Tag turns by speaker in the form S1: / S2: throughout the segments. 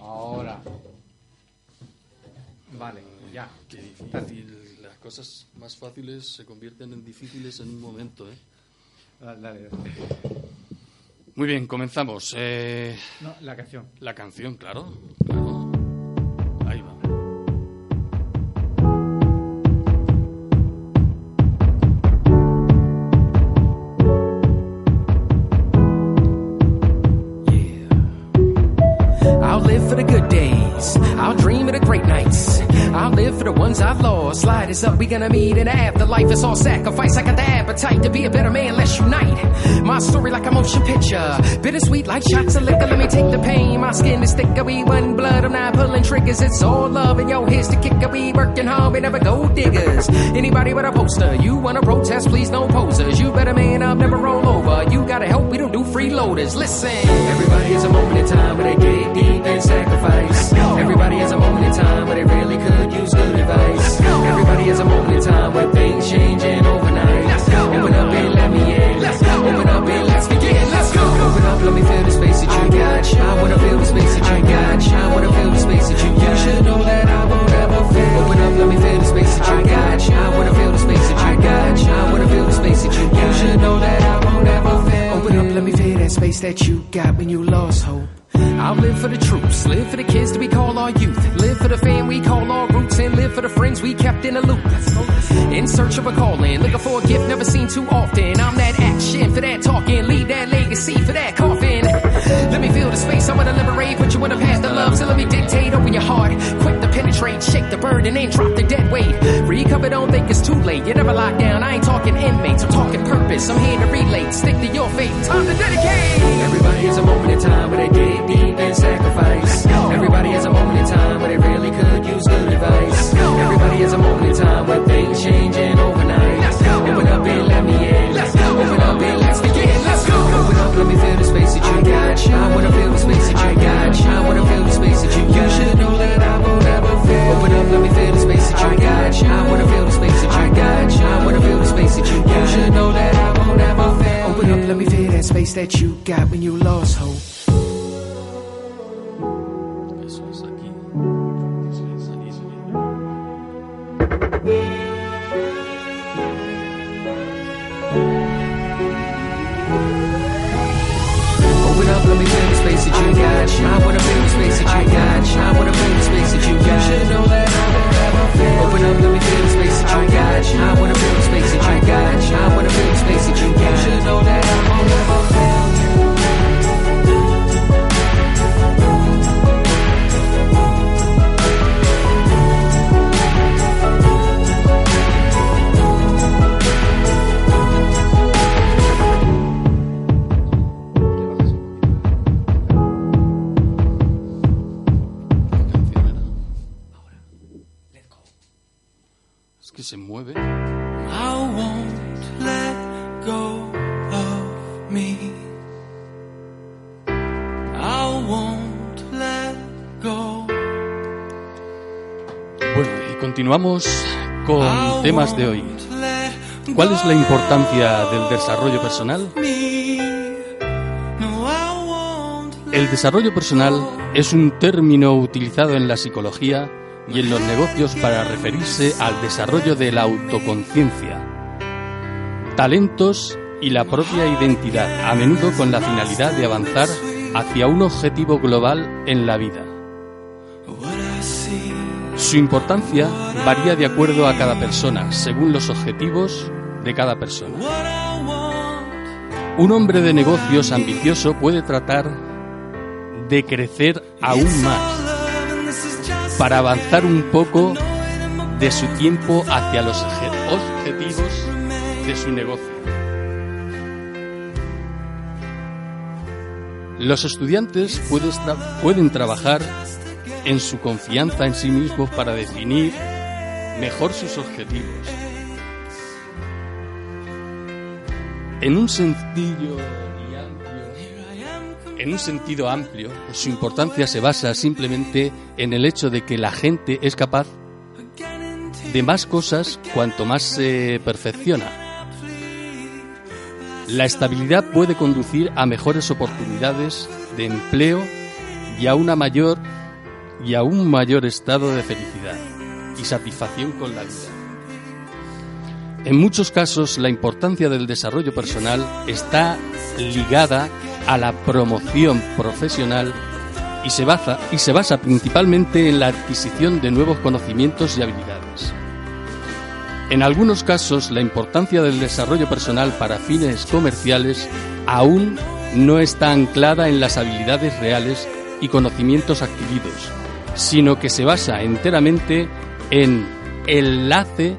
S1: Ahora. Vale, ya.
S2: Qué difícil. Las cosas más fáciles se convierten en difíciles en un momento, ¿eh?
S1: Dale, dale.
S2: Muy bien, comenzamos. Eh,
S1: No, la canción.
S2: la canción, claro. claro.
S3: Ones I've lost. Slide is up, we gonna meet in the afterlife. It's all sacrifice. I got the appetite to be a better man. Let's unite. My story like a motion picture. Bittersweet like shots of liquor. Let me take the pain. My skin is thicker. We one blood. I'm not pulling triggers. It's all love. And yo, here's the kicker. We working hard. We never go diggers. Anybody with a poster. You wanna protest? Please no posers. You better man up. Never roll over. You gotta help. We don't do freeloaders. Listen. Everybody has a moment in time where they dig deep and sacrifice. Everybody has a moment in time where they really could use good advice. Everybody has a moment in time where things changing overnight. Open up and let me in. Open up and let's begin. Let's go. Open up, let me feel the space that you got. I wanna feel the space that you got. I wanna feel the space that you got. You should know that I won't ever fail. Open up, let me feel the space that you got. I wanna feel the space that you got. I wanna feel the space that you got. You should know that I won't ever fail. Open up, let me feel that space that you got when you lost hope. I'll live for the troops, live for the kids that we call our youth, live for the fam we call our roots, and live for the friends we kept in the loop. In search of a calling, looking for a gift never seen too often. I'm that action for that talking, leave that legacy for that coffin. Let me feel the space, I wanna liberate what you would have had the love, so let me dictate, open your heart, quick penetrate, shake the burden and drop the dead weight. Recover, don't think it's too late, you never locked down, I ain't talking inmates, I'm talking purpose, I'm here to relate, stick to your faith, time to dedicate. Everybody has a moment in time where they dig deep and sacrifice. Everybody has a moment in time where they really could use good advice. Everybody has a moment in time where things changing overnight. Open up and let me in. Open up and. Let's
S2: continuamos con temas de hoy. ¿Cuál es la importancia del desarrollo personal? El desarrollo personal es un término utilizado en la psicología y en los negocios para referirse al desarrollo de la autoconciencia, talentos y la propia identidad, a menudo con la finalidad de avanzar hacia un objetivo global en la vida. Su importancia varía de acuerdo a cada persona, según los objetivos de cada persona. Un hombre de negocios ambicioso puede tratar de crecer aún más para avanzar un poco de su tiempo hacia los obje- objetivos de su negocio. Los estudiantes pueden trabajar en su confianza en sí mismos para definir mejor sus objetivos. En un sentido en un sentido amplio, su importancia se basa simplemente en el hecho de que la gente es capaz de más cosas cuanto más se perfecciona. La estabilidad puede conducir a mejores oportunidades de empleo y a una mayor y a un mayor estado de felicidad y satisfacción con la vida. En muchos casos, la importancia del desarrollo personal está ligada a la promoción profesional y se basa, y se basa principalmente en la adquisición de nuevos conocimientos y habilidades. En algunos casos, la importancia del desarrollo personal para fines comerciales aún no está anclada en las habilidades reales y conocimientos adquiridos, sino que se basa enteramente en enlace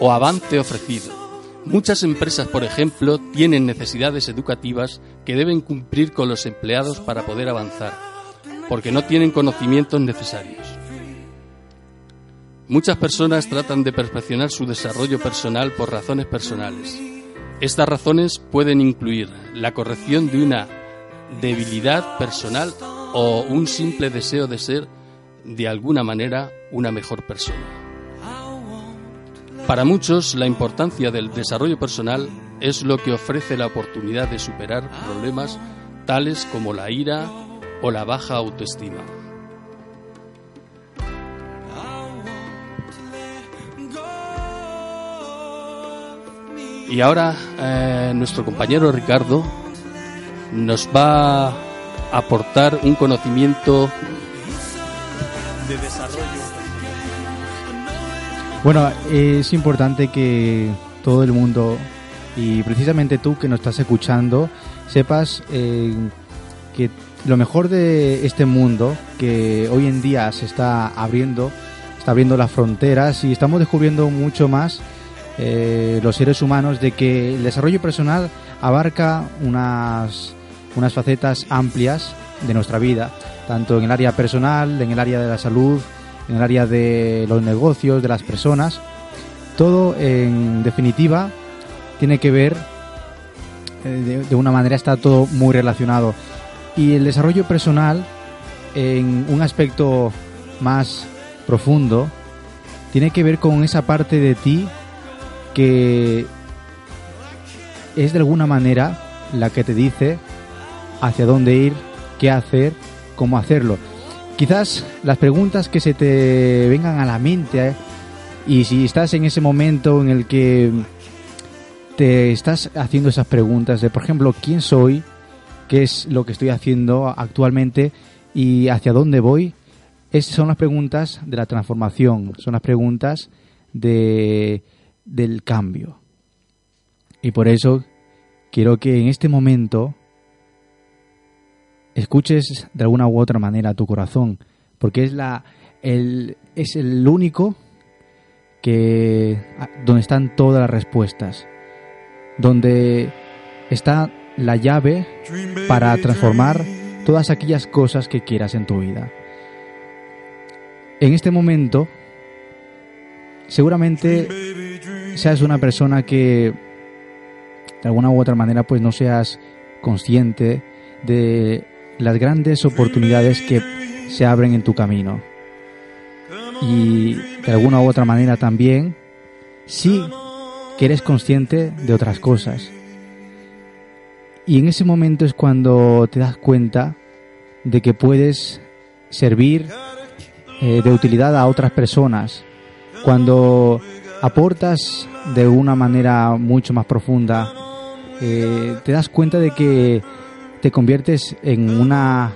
S2: o avance ofrecido. Muchas empresas, por ejemplo, tienen necesidades educativas que deben cumplir con los empleados para poder avanzar, porque no tienen conocimientos necesarios. Muchas personas tratan de perfeccionar su desarrollo personal por razones personales. Estas razones pueden incluir la corrección de una debilidad personal o un simple deseo de ser, de alguna manera, una mejor persona. Para muchos, la importancia del desarrollo personal es lo que ofrece la oportunidad de superar problemas tales como la ira o la baja autoestima. Y ahora eh, nuestro compañero Ricardo nos va a aportar un conocimiento de desarrollo.
S4: Bueno, es importante que todo el mundo, y precisamente tú que nos estás escuchando, sepas eh, que lo mejor de este mundo, que hoy en día se está abriendo, está abriendo las fronteras y estamos descubriendo mucho más eh, los seres humanos de que el desarrollo personal abarca unas, unas facetas amplias de nuestra vida, tanto en el área personal, en el área de la salud, en el área de los negocios, de las personas. Todo, en definitiva, tiene que ver, eh, de, una manera está todo muy relacionado. Y el desarrollo personal, en un aspecto más profundo, tiene que ver con esa parte de ti que es de alguna manera la que te dice hacia dónde ir, qué hacer, cómo hacerlo. Quizás las preguntas que se te vengan a la mente ¿eh? y si estás en ese momento en el que te estás haciendo esas preguntas de, por ejemplo, ¿quién soy? ¿Qué es lo que estoy haciendo actualmente? ¿Y hacia dónde voy? Esas son las preguntas de la transformación, son las preguntas de, del cambio. Y por eso quiero que en este momento escuches de alguna u otra manera tu corazón, porque es la el es el único que donde están todas las respuestas, donde está la llave para transformar todas aquellas cosas que quieras en tu vida. En este momento, seguramente seas una persona que de alguna u otra manera pues no seas consciente de las grandes oportunidades que se abren en tu camino. Y de alguna u otra manera también sí que eres consciente de otras cosas. Y en ese momento es cuando te das cuenta de que puedes servir eh, de utilidad a otras personas. Cuando aportas de una manera mucho más profunda, eh, te das cuenta de que te conviertes en una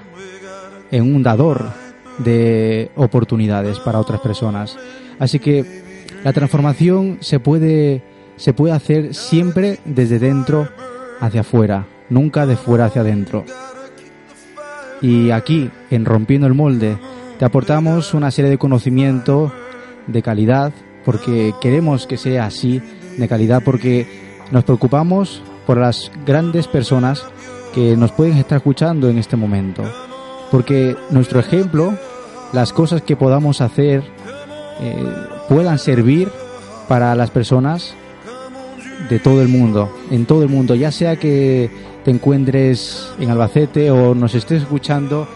S4: en un dador de oportunidades para otras personas. Así que la transformación se puede se puede hacer siempre desde dentro hacia afuera, nunca de fuera hacia adentro. Y aquí, en Rompiendo el Molde, te aportamos una serie de conocimiento de calidad, porque queremos que sea así, de calidad, porque nos preocupamos por las grandes personas que nos pueden estar escuchando en este momento. Porque nuestro ejemplo, las cosas que podamos hacer, eh, puedan servir para las personas de todo el mundo, en todo el mundo, ya sea que te encuentres en Albacete o nos estés escuchando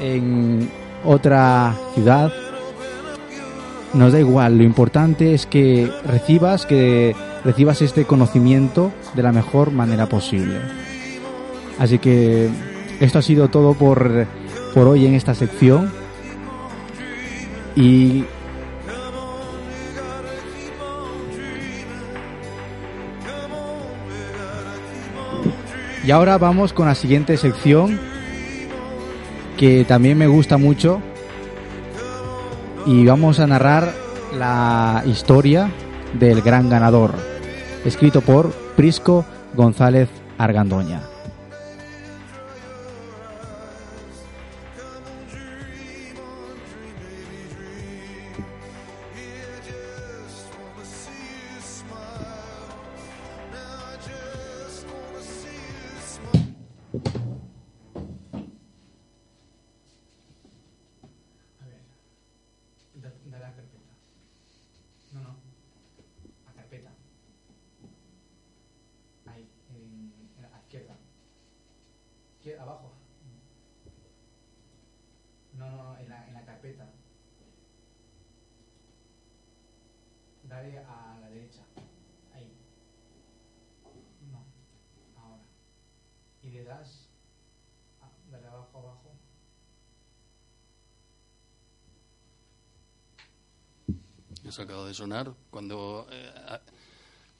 S4: en otra ciudad, nos da igual, lo importante es que recibas que recibas este conocimiento de la mejor manera posible. Así que esto ha sido todo por, por hoy en esta sección. Y Y ahora vamos con la siguiente sección que también me gusta mucho y vamos a narrar la historia del gran ganador, escrito por Prisco González Argandoña.
S2: Eso acaba de sonar. Cuando eh,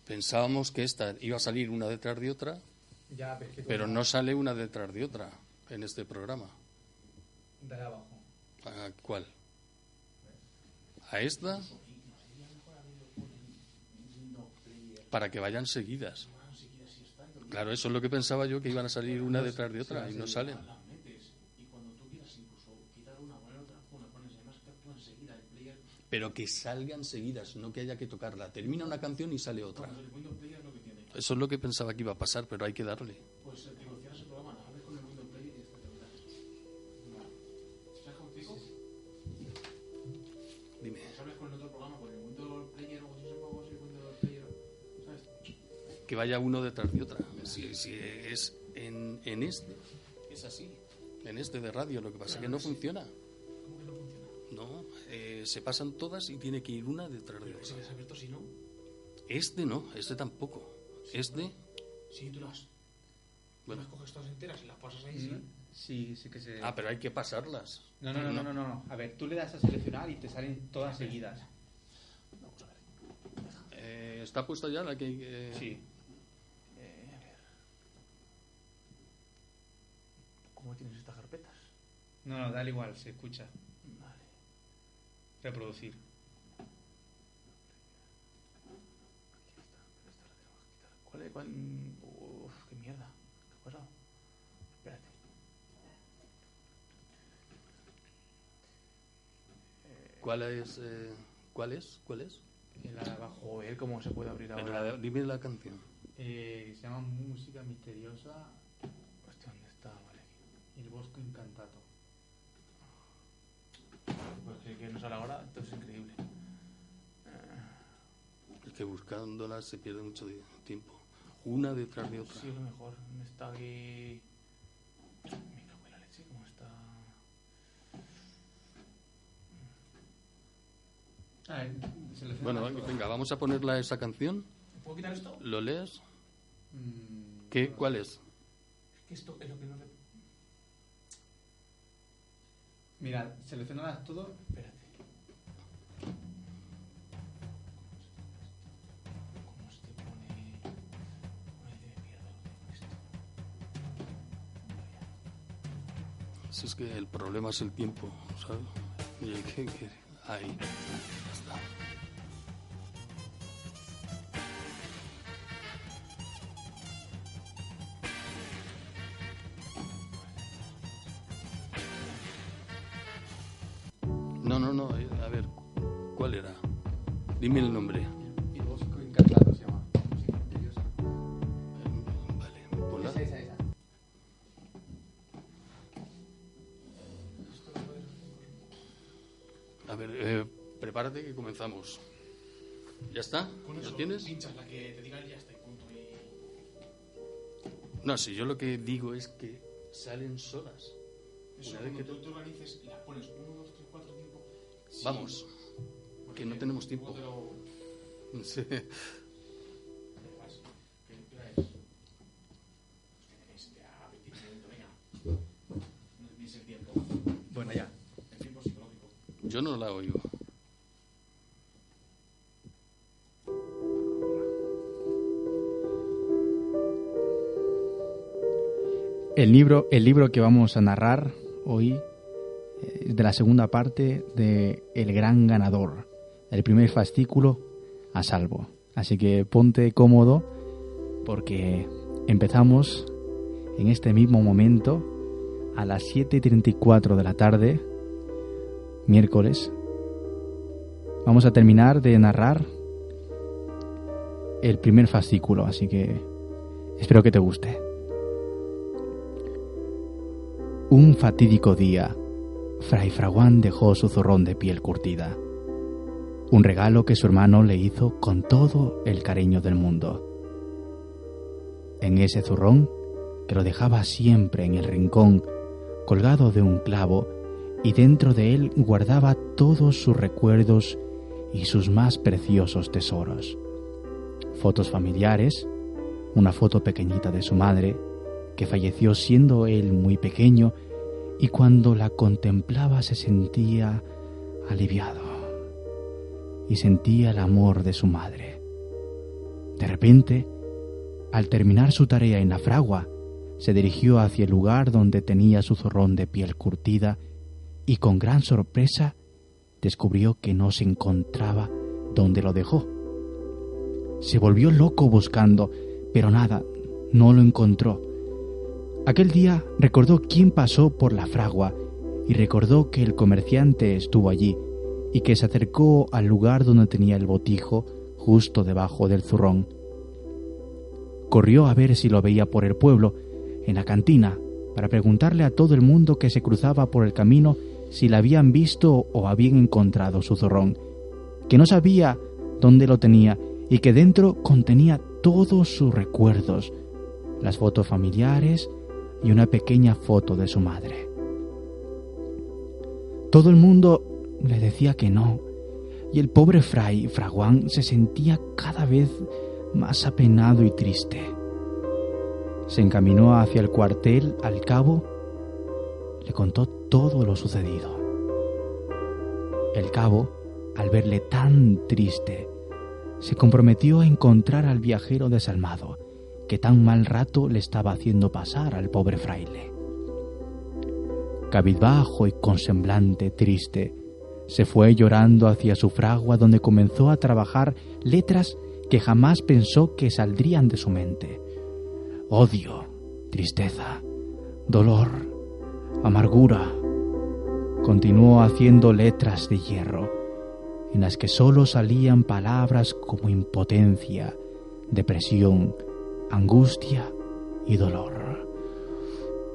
S2: pensábamos que esta iba a salir una detrás de otra,
S1: Ya, pero es que tú-
S2: pero no sale una detrás de otra en este programa.
S1: Dale abajo.
S2: ¿A cuál? ¿A esta? Para que vayan seguidas. Claro, eso es lo que pensaba yo, que iban a salir una detrás de otra y no salen. Pero que salgan seguidas, no que haya que tocarla. Termina una canción y sale otra. Eso es lo que pensaba que iba a pasar, pero hay que darle. Dime. que vaya uno detrás de otra. Si, si es en, en este, es así. En este de radio, lo que pasa es que no funciona. No, eh, se pasan todas y tiene que ir una detrás de otra. Este no, este tampoco. Este,
S5: Sí, tú las,
S2: bueno.
S5: las coges todas enteras y las pasas ahí, sí.
S1: Sí, sí que se.
S2: Ah, pero hay que pasarlas.
S1: No, no, no, no, no, no, no. A ver, tú le das a seleccionar y te salen todas seguidas.
S2: Eh, ¿Está puesta ya la que...? eh,
S1: Sí.
S5: ¿Cómo tienes estas carpetas?
S1: No, no, dale igual, se escucha. Reproducir.
S5: ¿Cuál es? ¿Cuál? Uf, qué mierda. ¿Qué ha pasado? Espérate.
S2: ¿Cuál es? eh, ¿Cuál es? ¿Cuál es?
S1: Abajo.
S5: Joder, ¿cómo se puede abrir ahora?
S2: la- dime la canción.
S1: Eh, se llama Música Misteriosa
S5: Hostia, ¿dónde está? Vale.
S1: Il Bosco Incantato.
S5: Pues que, no sale ahora, esto es increíble.
S2: Es que buscándola se pierde mucho tiempo. Una detrás de otra.
S5: Sí, lo mejor. ¿Dónde está aquí? Me cago en la leche, ¿cómo está?
S1: Ah, eh, selecciona
S2: Bueno, venga, vamos a ponerla esa canción.
S5: ¿Puedo quitar esto?
S2: ¿Lo lees?
S1: Mm,
S2: ¿Qué? ¿Cuál es?
S5: Es que esto es lo que no le...
S1: Mira, seleccionadas todo.
S5: Espérate. ¿Cómo se te pone...? Ay, que me pierdo lo esto.
S2: Si es que el problema es el tiempo, ¿sabes? Y hay que- que- ahí, A ver, ¿cuál era? Dime el nombre. Vale, A ver, eh, prepárate que comenzamos. ¿Ya está? ¿Lo tienes? No, si yo lo que digo es que salen solas. Que Vamos, que no tenemos tiempo. Sí.
S5: ¿Qué hora es? Que tenéis ya 20 minutos, venga. No tenéis el tiempo.
S1: Bueno, ya.
S5: El tiempo psicológico.
S2: Yo no la oigo.
S4: El libro, el libro que vamos a narrar hoy de la segunda parte de El Gran Ganador, el primer fascículo a salvo. Así que ponte cómodo porque empezamos en este mismo momento a las 7.34 de la tarde, miércoles. Vamos a terminar de narrar el primer fascículo, así que espero que te guste. Un fatídico día, Fray Fraguán dejó su zorrón de piel curtida, un regalo que su hermano le hizo con todo el cariño del mundo. En ese zurrón, que lo dejaba siempre en el rincón, colgado de un clavo, y dentro de él guardaba todos sus recuerdos y sus más preciosos tesoros. Fotos familiares, una foto pequeñita de su madre, que falleció siendo él muy pequeño y cuando la contemplaba se sentía aliviado y sentía el amor de su madre. De repente, al terminar su tarea en la fragua, se dirigió hacia el lugar donde tenía su zorrón de piel curtida y con gran sorpresa descubrió que no se encontraba donde lo dejó. Se volvió loco buscando, pero nada, no lo encontró. Aquel día recordó quién pasó por la fragua y recordó que el comerciante estuvo allí y que se acercó al lugar donde tenía el botijo justo debajo del zurrón. Corrió a ver si lo veía por el pueblo, en la cantina, para preguntarle a todo el mundo que se cruzaba por el camino si la habían visto o habían encontrado su zurrón, que no sabía dónde lo tenía y que dentro contenía todos sus recuerdos, las fotos familiares y una pequeña foto de su madre. Todo el mundo le decía que no, y el pobre fray Fraguán se sentía cada vez más apenado y triste. Se encaminó hacia el cuartel al cabo, le contó todo lo sucedido. El cabo, al verle tan triste, se comprometió a encontrar al viajero desalmado, que tan mal rato le estaba haciendo pasar al pobre fraile. Cabizbajo y con semblante triste, se fue llorando hacia su fragua donde comenzó a trabajar letras que jamás pensó que saldrían de su mente. Odio, tristeza, dolor, amargura. Continuó haciendo letras de hierro, en las que sólo salían palabras como impotencia, depresión, angustia y dolor.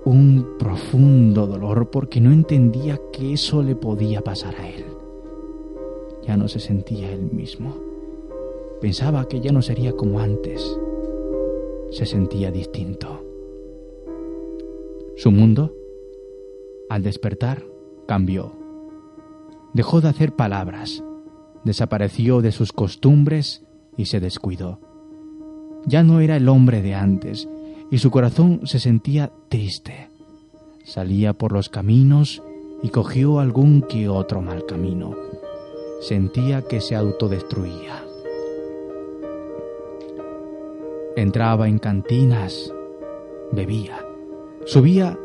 S4: Un profundo dolor porque no entendía que eso le podía pasar a él. Ya no se sentía él mismo. Pensaba que ya no sería como antes. Se sentía distinto. Su mundo, al despertar, cambió. Dejó de hacer palabras, desapareció de sus costumbres y se descuidó. Ya no era el hombre de antes y su corazón se sentía triste. Salía por los caminos y cogió algún que otro mal camino. Sentía que se autodestruía. Entraba en cantinas, bebía, subía,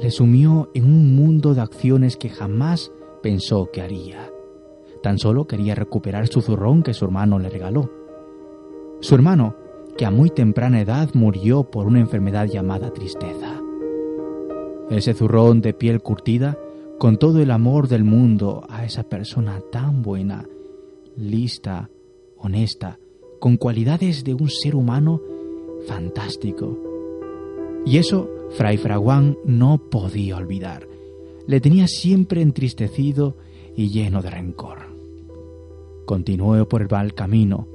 S4: le sumió en un mundo de acciones que jamás pensó que haría. Tan solo quería recuperar su zurrón que su hermano le regaló. Su hermano, que a muy temprana edad murió por una enfermedad llamada tristeza. Ese zurrón de piel curtida, con todo el amor del mundo a esa persona tan buena, lista, honesta, con cualidades de un ser humano fantástico. Y eso Fray Fraguán no podía olvidar. Le tenía siempre entristecido y lleno de rencor. Continuó por el mal camino,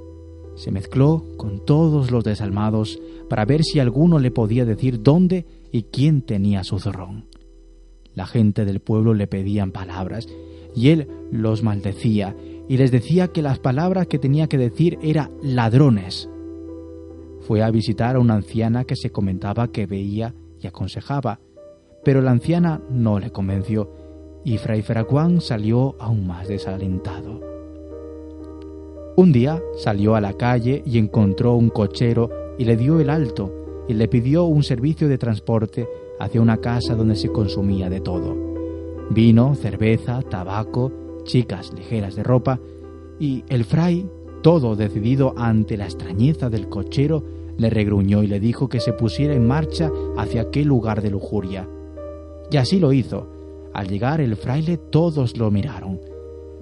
S4: se mezcló con todos los desalmados para ver si alguno le podía decir dónde y quién tenía su zorrón. La gente del pueblo le pedían palabras y él los maldecía y les decía que las palabras que tenía que decir eran ladrones. Fue a visitar a una anciana que se comentaba que veía y aconsejaba, pero la anciana no le convenció y Fray Feraguán salió aún más desalentado. Un día salió a la calle y encontró un cochero y le dio el alto y le pidió un servicio de transporte hacia una casa donde se consumía de todo. Vino, cerveza, tabaco, chicas ligeras de ropa, y el fray, todo decidido ante la extrañeza del cochero, le regruñó y le dijo que se pusiera en marcha hacia aquel lugar de lujuria. Y así lo hizo. Al llegar el fraile todos lo miraron,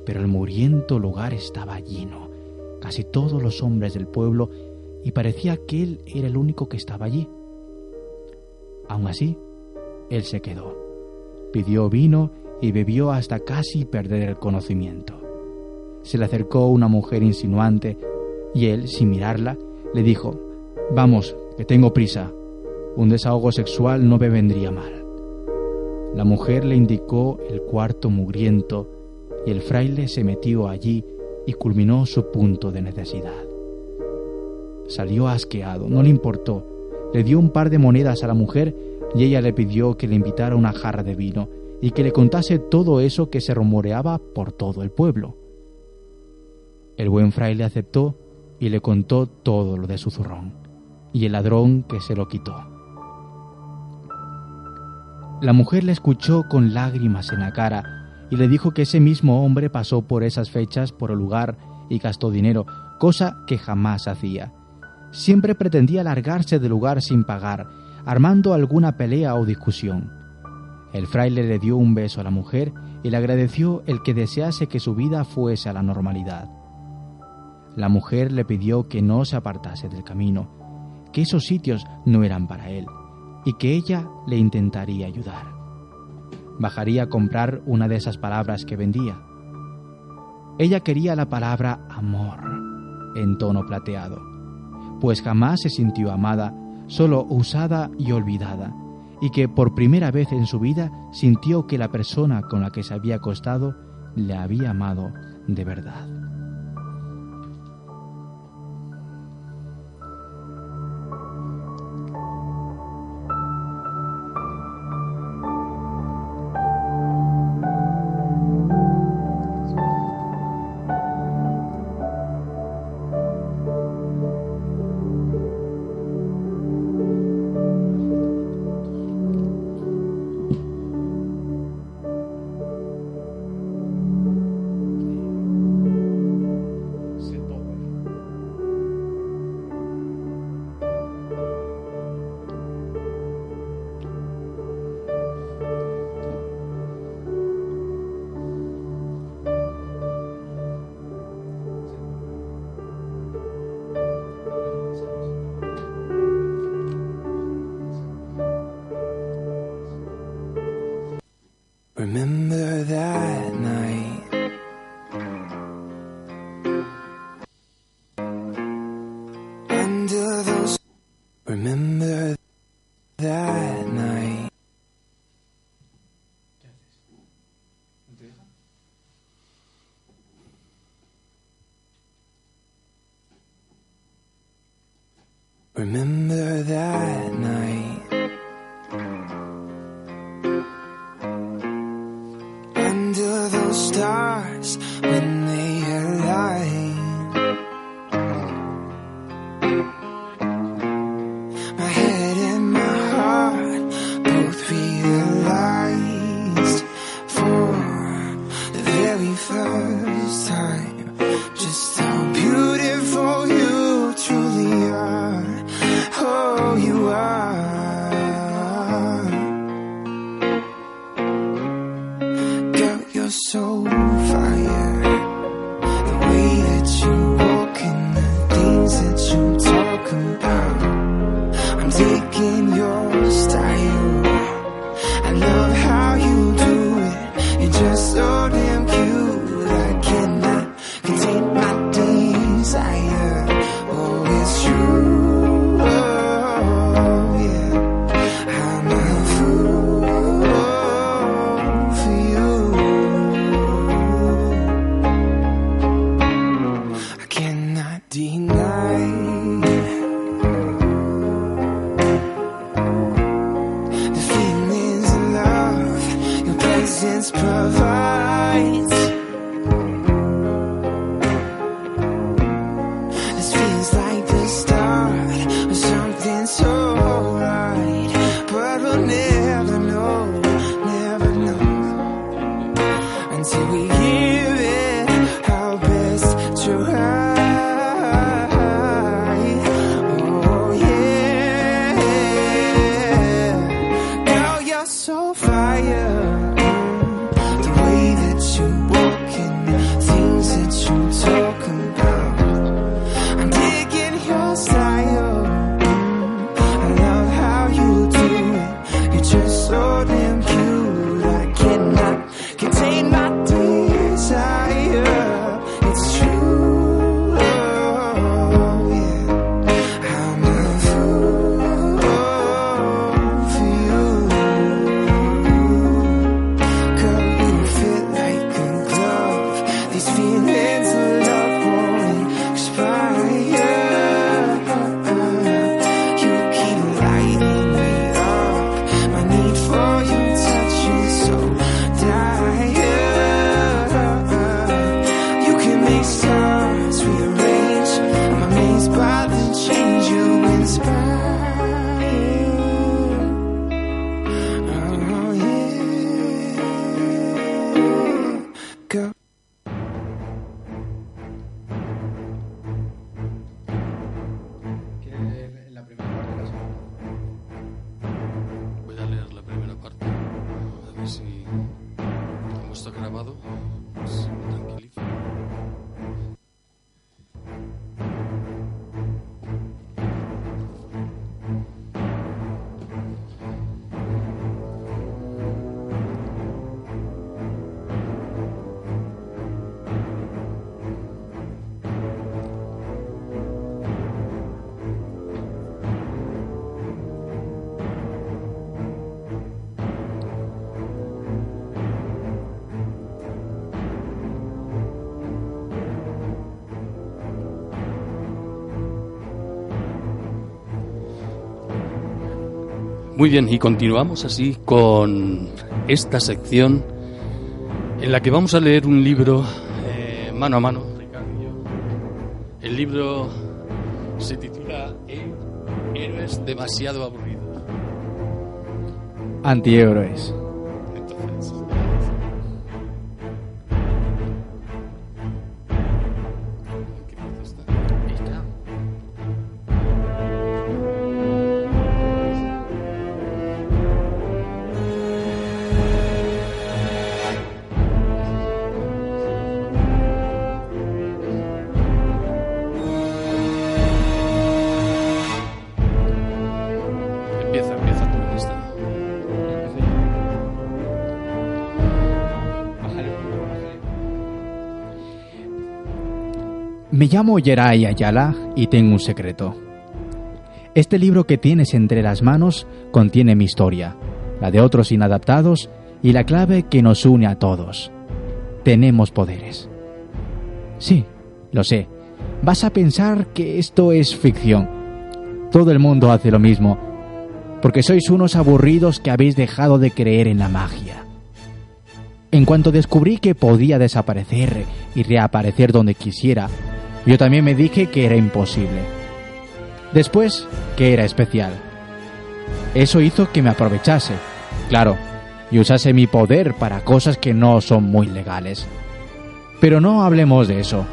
S4: pero el muriento lugar estaba lleno, casi todos los hombres del pueblo, y parecía que él era el único que estaba allí. Aun así, él se quedó. Pidió vino y bebió hasta casi perder el conocimiento. Se le acercó una mujer insinuante y él, sin mirarla, le dijo, Vamos, que tengo prisa. Un desahogo sexual no me vendría mal. La mujer le indicó el cuarto mugriento y el fraile se metió allí y culminó su punto de necesidad. Salió asqueado, no le importó. Le dio un par de monedas a la mujer y ella le pidió que le invitara una jarra de vino y que le contase todo eso que se rumoreaba por todo el pueblo. El buen fraile aceptó y le contó todo lo de su zurrón y el ladrón que se lo quitó. La mujer le escuchó con lágrimas en la cara y le dijo que ese mismo hombre pasó por esas fechas por el lugar y gastó dinero, cosa que jamás hacía. Siempre pretendía largarse del lugar sin pagar armando alguna pelea o discusión. El fraile le dio un beso a la mujer y le agradeció el que desease que su vida fuese a la normalidad. La mujer le pidió que no se apartase del camino, que esos sitios no eran para él y que ella le intentaría ayudar. Bajaría a comprar una de esas palabras que vendía. Ella quería la palabra amor en tono plateado, pues jamás se sintió amada solo usada y olvidada, y que por primera vez en su vida sintió que la persona con la que se había acostado le había amado de verdad.
S6: Stop. Muy bien, y continuamos así con esta sección en la que vamos a leer un libro eh, mano a mano. El libro se titula He- Héroes demasiado aburridos.
S4: Antihéroes. Me llamo Yeray Ayala y tengo un secreto. Este libro que tienes entre las manos contiene mi historia, la de otros inadaptados y la clave que nos une a todos. Tenemos poderes. Sí, lo sé. Vas a pensar que esto es ficción. Todo el mundo hace lo mismo, porque sois unos aburridos que habéis dejado de creer en la magia. En cuanto descubrí que podía desaparecer y reaparecer donde quisiera, yo también me dije que era imposible. Después, que era especial. Eso hizo que me aprovechase, claro, y usase mi poder para cosas que no son muy legales. Pero no hablemos de eso.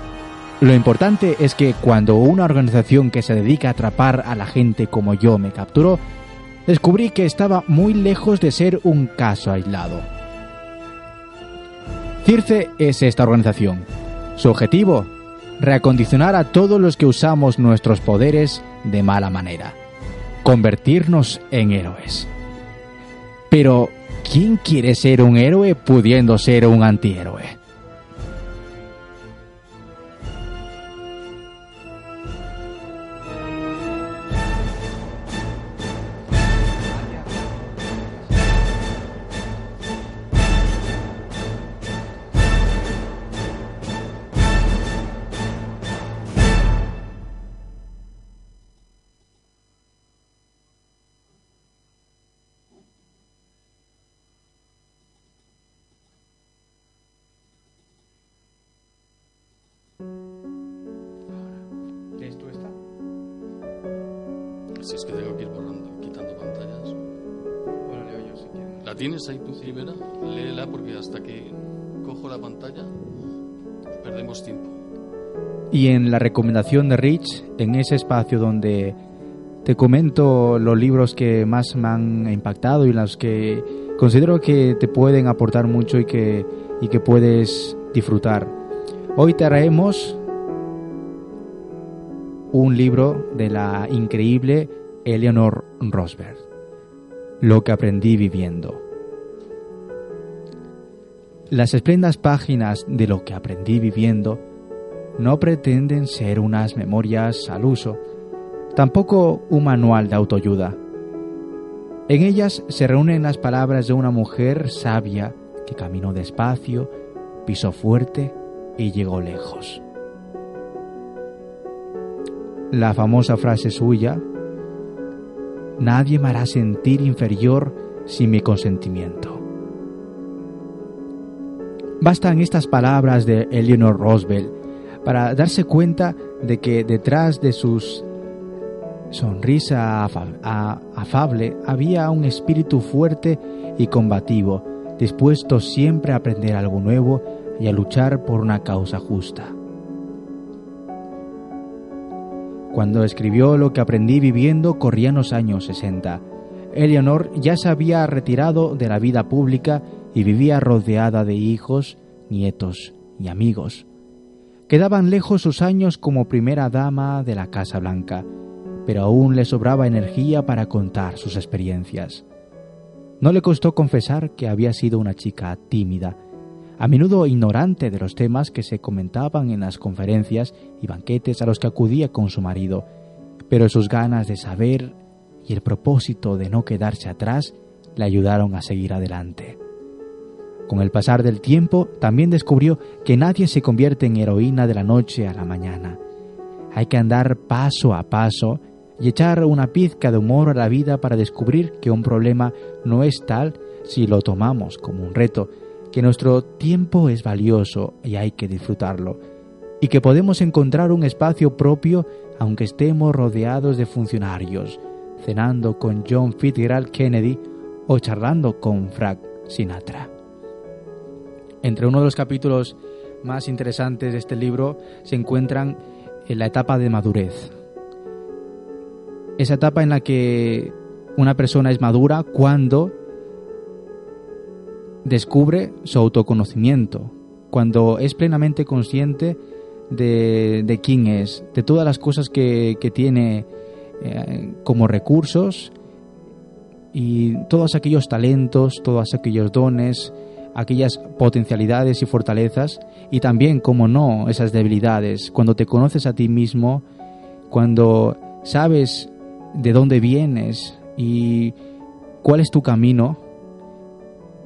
S4: Lo importante es que cuando una organización que se dedica a atrapar a la gente como yo me capturó, descubrí que estaba muy lejos de ser un caso aislado. CIRCE es esta organización. Su objetivo, reacondicionar a todos los que usamos nuestros poderes de mala manera. Convertirnos en héroes. Pero, ¿quién quiere ser un héroe pudiendo ser un antihéroe? Y en la recomendación de Rich, en ese espacio donde te comento los libros que más me han impactado y los que considero que te pueden aportar mucho y que, y que puedes disfrutar. Hoy traemos un libro de la increíble Eleanor Roosevelt, Lo que aprendí viviendo. Las esplendas páginas de Lo que aprendí viviendo no pretenden ser unas memorias al uso, tampoco un manual de autoayuda. En ellas se reúnen las palabras de una mujer sabia que caminó despacio, pisó fuerte y llegó lejos. La famosa frase suya, nadie me hará sentir inferior sin mi consentimiento. Bastan estas palabras de Eleanor Roosevelt para darse cuenta de que detrás de sus sonrisa afable había un espíritu fuerte y combativo, dispuesto siempre a aprender algo nuevo y a luchar por una causa justa. Cuando escribió lo que aprendí viviendo corrían los años 60. Eleanor ya se había retirado de la vida pública y vivía rodeada de hijos, nietos y amigos. Quedaban lejos sus años como primera dama de la Casa Blanca, pero aún le sobraba energía para contar sus experiencias. No le costó confesar que había sido una chica tímida, a menudo ignorante de los temas que se comentaban en las conferencias y banquetes a los que acudía con su marido, pero sus ganas de saber y el propósito de no quedarse atrás le ayudaron a seguir adelante. Con el pasar del tiempo, también descubrió que nadie se convierte en heroína de la noche a la mañana. Hay que andar paso a paso y echar una pizca de humor a la vida para descubrir que un problema no es tal si lo tomamos como un reto, que nuestro tiempo es valioso y hay que disfrutarlo, y que podemos encontrar un espacio propio aunque estemos rodeados de funcionarios, cenando con John Fitzgerald Kennedy o charlando con Frank Sinatra. Entre uno de los capítulos más interesantes de este libro se encuentran en la etapa de madurez. Esa etapa en la que una persona es madura cuando descubre su autoconocimiento, cuando es plenamente consciente de, de quién es, de todas las cosas que, que tiene eh, como recursos y todos aquellos talentos, todos aquellos dones, aquellas potencialidades y fortalezas y también, como no, esas debilidades. Cuando te conoces a ti mismo, cuando sabes de dónde vienes y cuál es tu camino,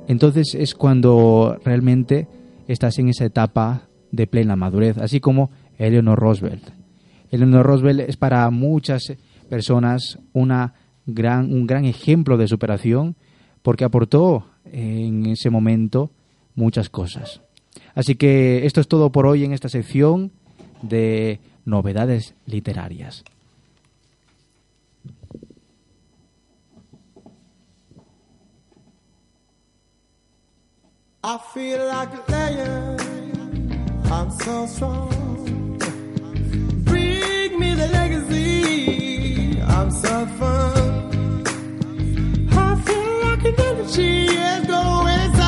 S4: entonces es cuando realmente estás en esa etapa de plena madurez, así como Eleanor Roosevelt. Eleanor Roosevelt es para muchas personas una gran, un gran ejemplo de superación porque aportó en ese momento muchas cosas. Así que esto es todo por hoy en esta sección de novedades literarias.
S7: I feel like. I'm so. Bring me the legacy. I'm so fun. she is going.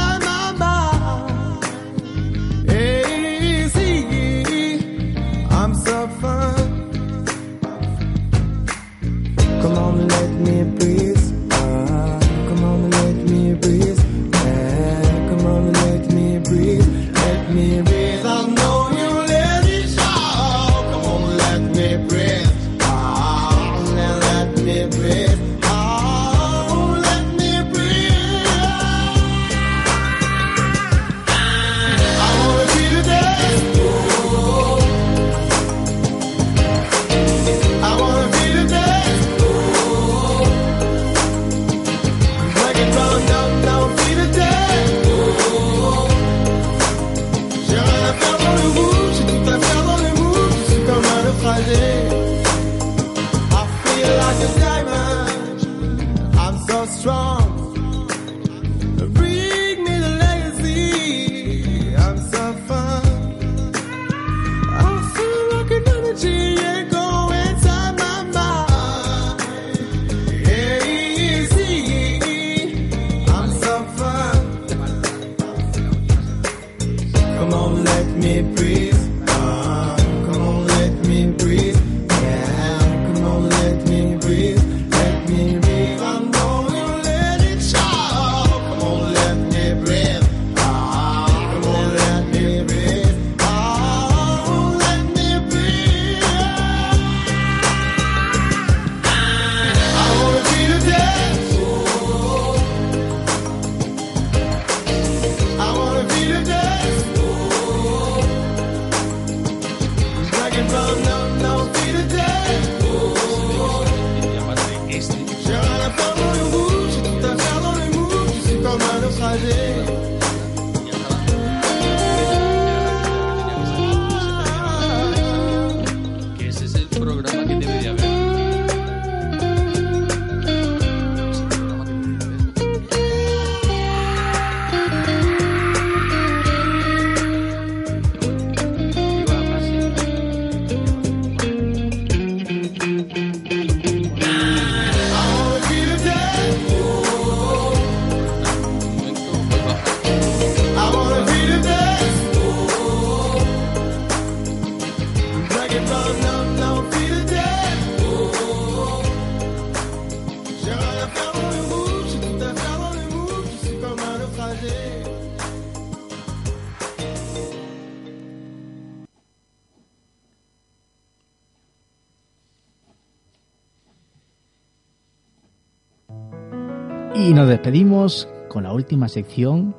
S2: Y
S4: nos despedimos con la última sección,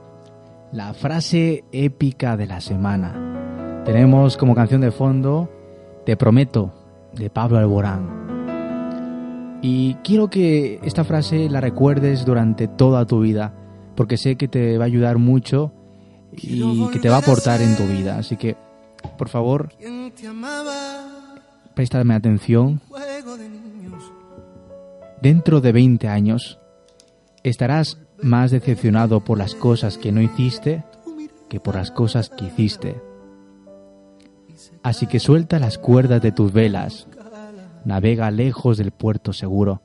S4: la frase épica de la semana. Tenemos como canción de fondo Te prometo, de Pablo Alborán. Y quiero que esta frase la recuerdes durante toda tu vida, porque sé que te va a ayudar mucho y que te va a aportar en tu vida. Así que, por favor, préstame atención. Dentro de 20 años, estarás más decepcionado por las cosas que no hiciste que por las cosas que hiciste. Así que suelta las cuerdas de tus velas, navega lejos del puerto seguro,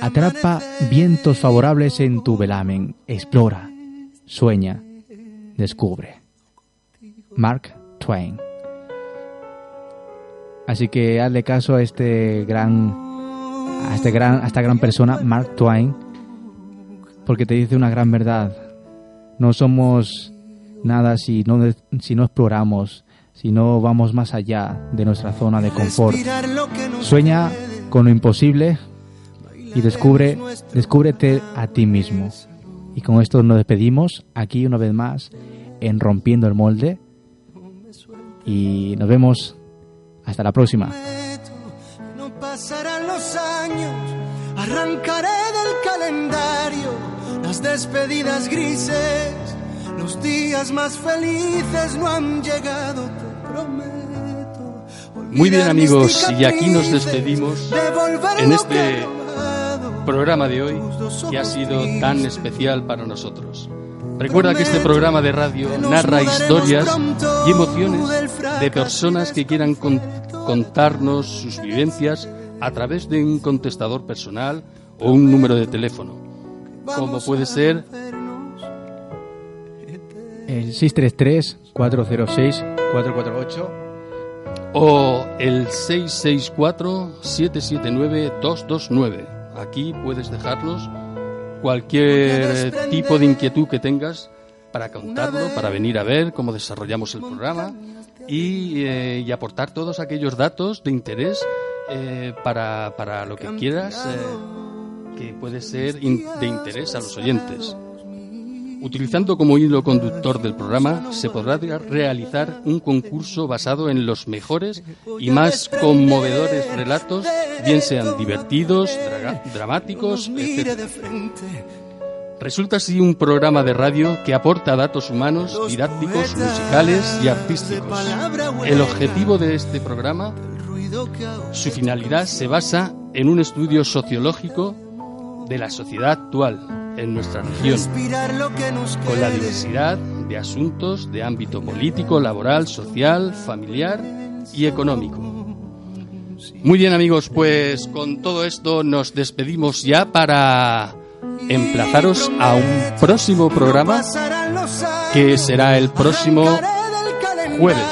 S4: atrapa vientos favorables en tu velamen, explora, sueña, descubre. Mark Twain. Así que hazle caso a este gran a este gran a esta gran persona Mark Twain porque te dice una gran verdad. No somos nada si no si no exploramos, si no vamos más allá de nuestra zona de confort. Sueña con lo imposible y descubre descúbrete a ti mismo. Y con esto nos despedimos aquí una vez más en Rompiendo el Molde y nos vemos hasta la próxima.
S8: No pasarán los años, arrancaré del calendario las despedidas grises, los días más felices no han llegado, te prometo.
S2: Muy bien, amigos, y aquí nos despedimos en este programa de hoy que ha sido tan especial para nosotros. Recuerda que este programa de radio narra historias y emociones de personas que quieran con- contarnos sus vivencias a través de un contestador personal o un número de teléfono, como puede ser.
S4: El 633 406 448
S2: o el 664-779-229. Aquí puedes dejarnos cualquier tipo de inquietud que tengas para contarlo, para venir a ver cómo desarrollamos el programa y, eh, y aportar todos aquellos datos de interés eh, para, para lo que quieras eh, que puede ser de interés a los oyentes. Utilizando como hilo conductor del programa, se podrá re- realizar un concurso basado en los mejores y más conmovedores relatos, bien sean divertidos, dra- dramáticos, etc. Resulta así un programa de radio que aporta datos humanos, didácticos, musicales y artísticos. El objetivo de este programa, su finalidad se basa en un estudio sociológico de la sociedad actual en nuestra región con la diversidad de asuntos de ámbito político, laboral, social, familiar y económico. Muy bien amigos, pues con todo esto nos despedimos ya para emplazaros a un próximo programa que será el próximo jueves.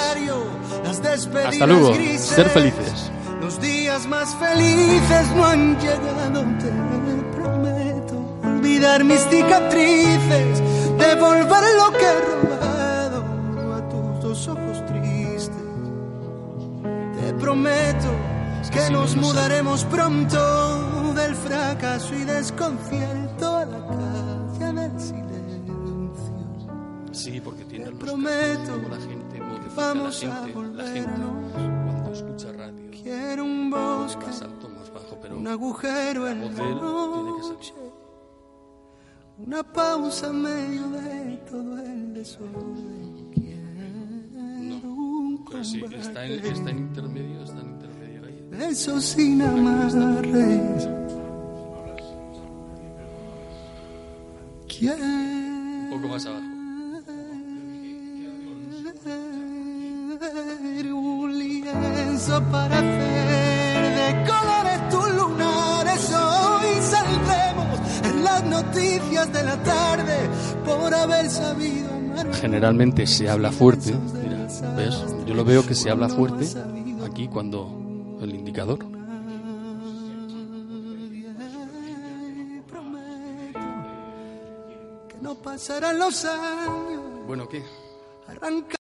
S2: Hasta luego. Ser felices.
S8: Los días más felices no han llegado. Olvidar mis cicatrices, devolver lo que he robado a tus dos ojos tristes. Te prometo que nos mudaremos pronto del fracaso y desconcierto a la calle del silencio.
S2: Sí, porque tiene los
S8: prometo
S2: la gente modifica
S8: vamos
S2: la
S8: a
S2: gente, la gente cuando escucha radio.
S8: Quiero un bosque,
S2: más alto, más bajo, pero
S8: un agujero en la
S2: él tiene que
S8: noche, una pausa en medio de todo el desorden. Quiero un
S2: pero sí,
S8: combate,
S2: está en, está en intermedio, está en intermedio ahí.
S8: besos sin amarres.
S2: Un poco más abajo.
S8: Quiero un lienzo para noticias de la tarde por haber sabido amar.
S2: Generalmente se habla fuerte, mira, ¿ves? Yo lo veo que se habla fuerte aquí cuando el indicador.
S8: No pasarán los años.
S2: Bueno, ¿qué?
S8: Arranca.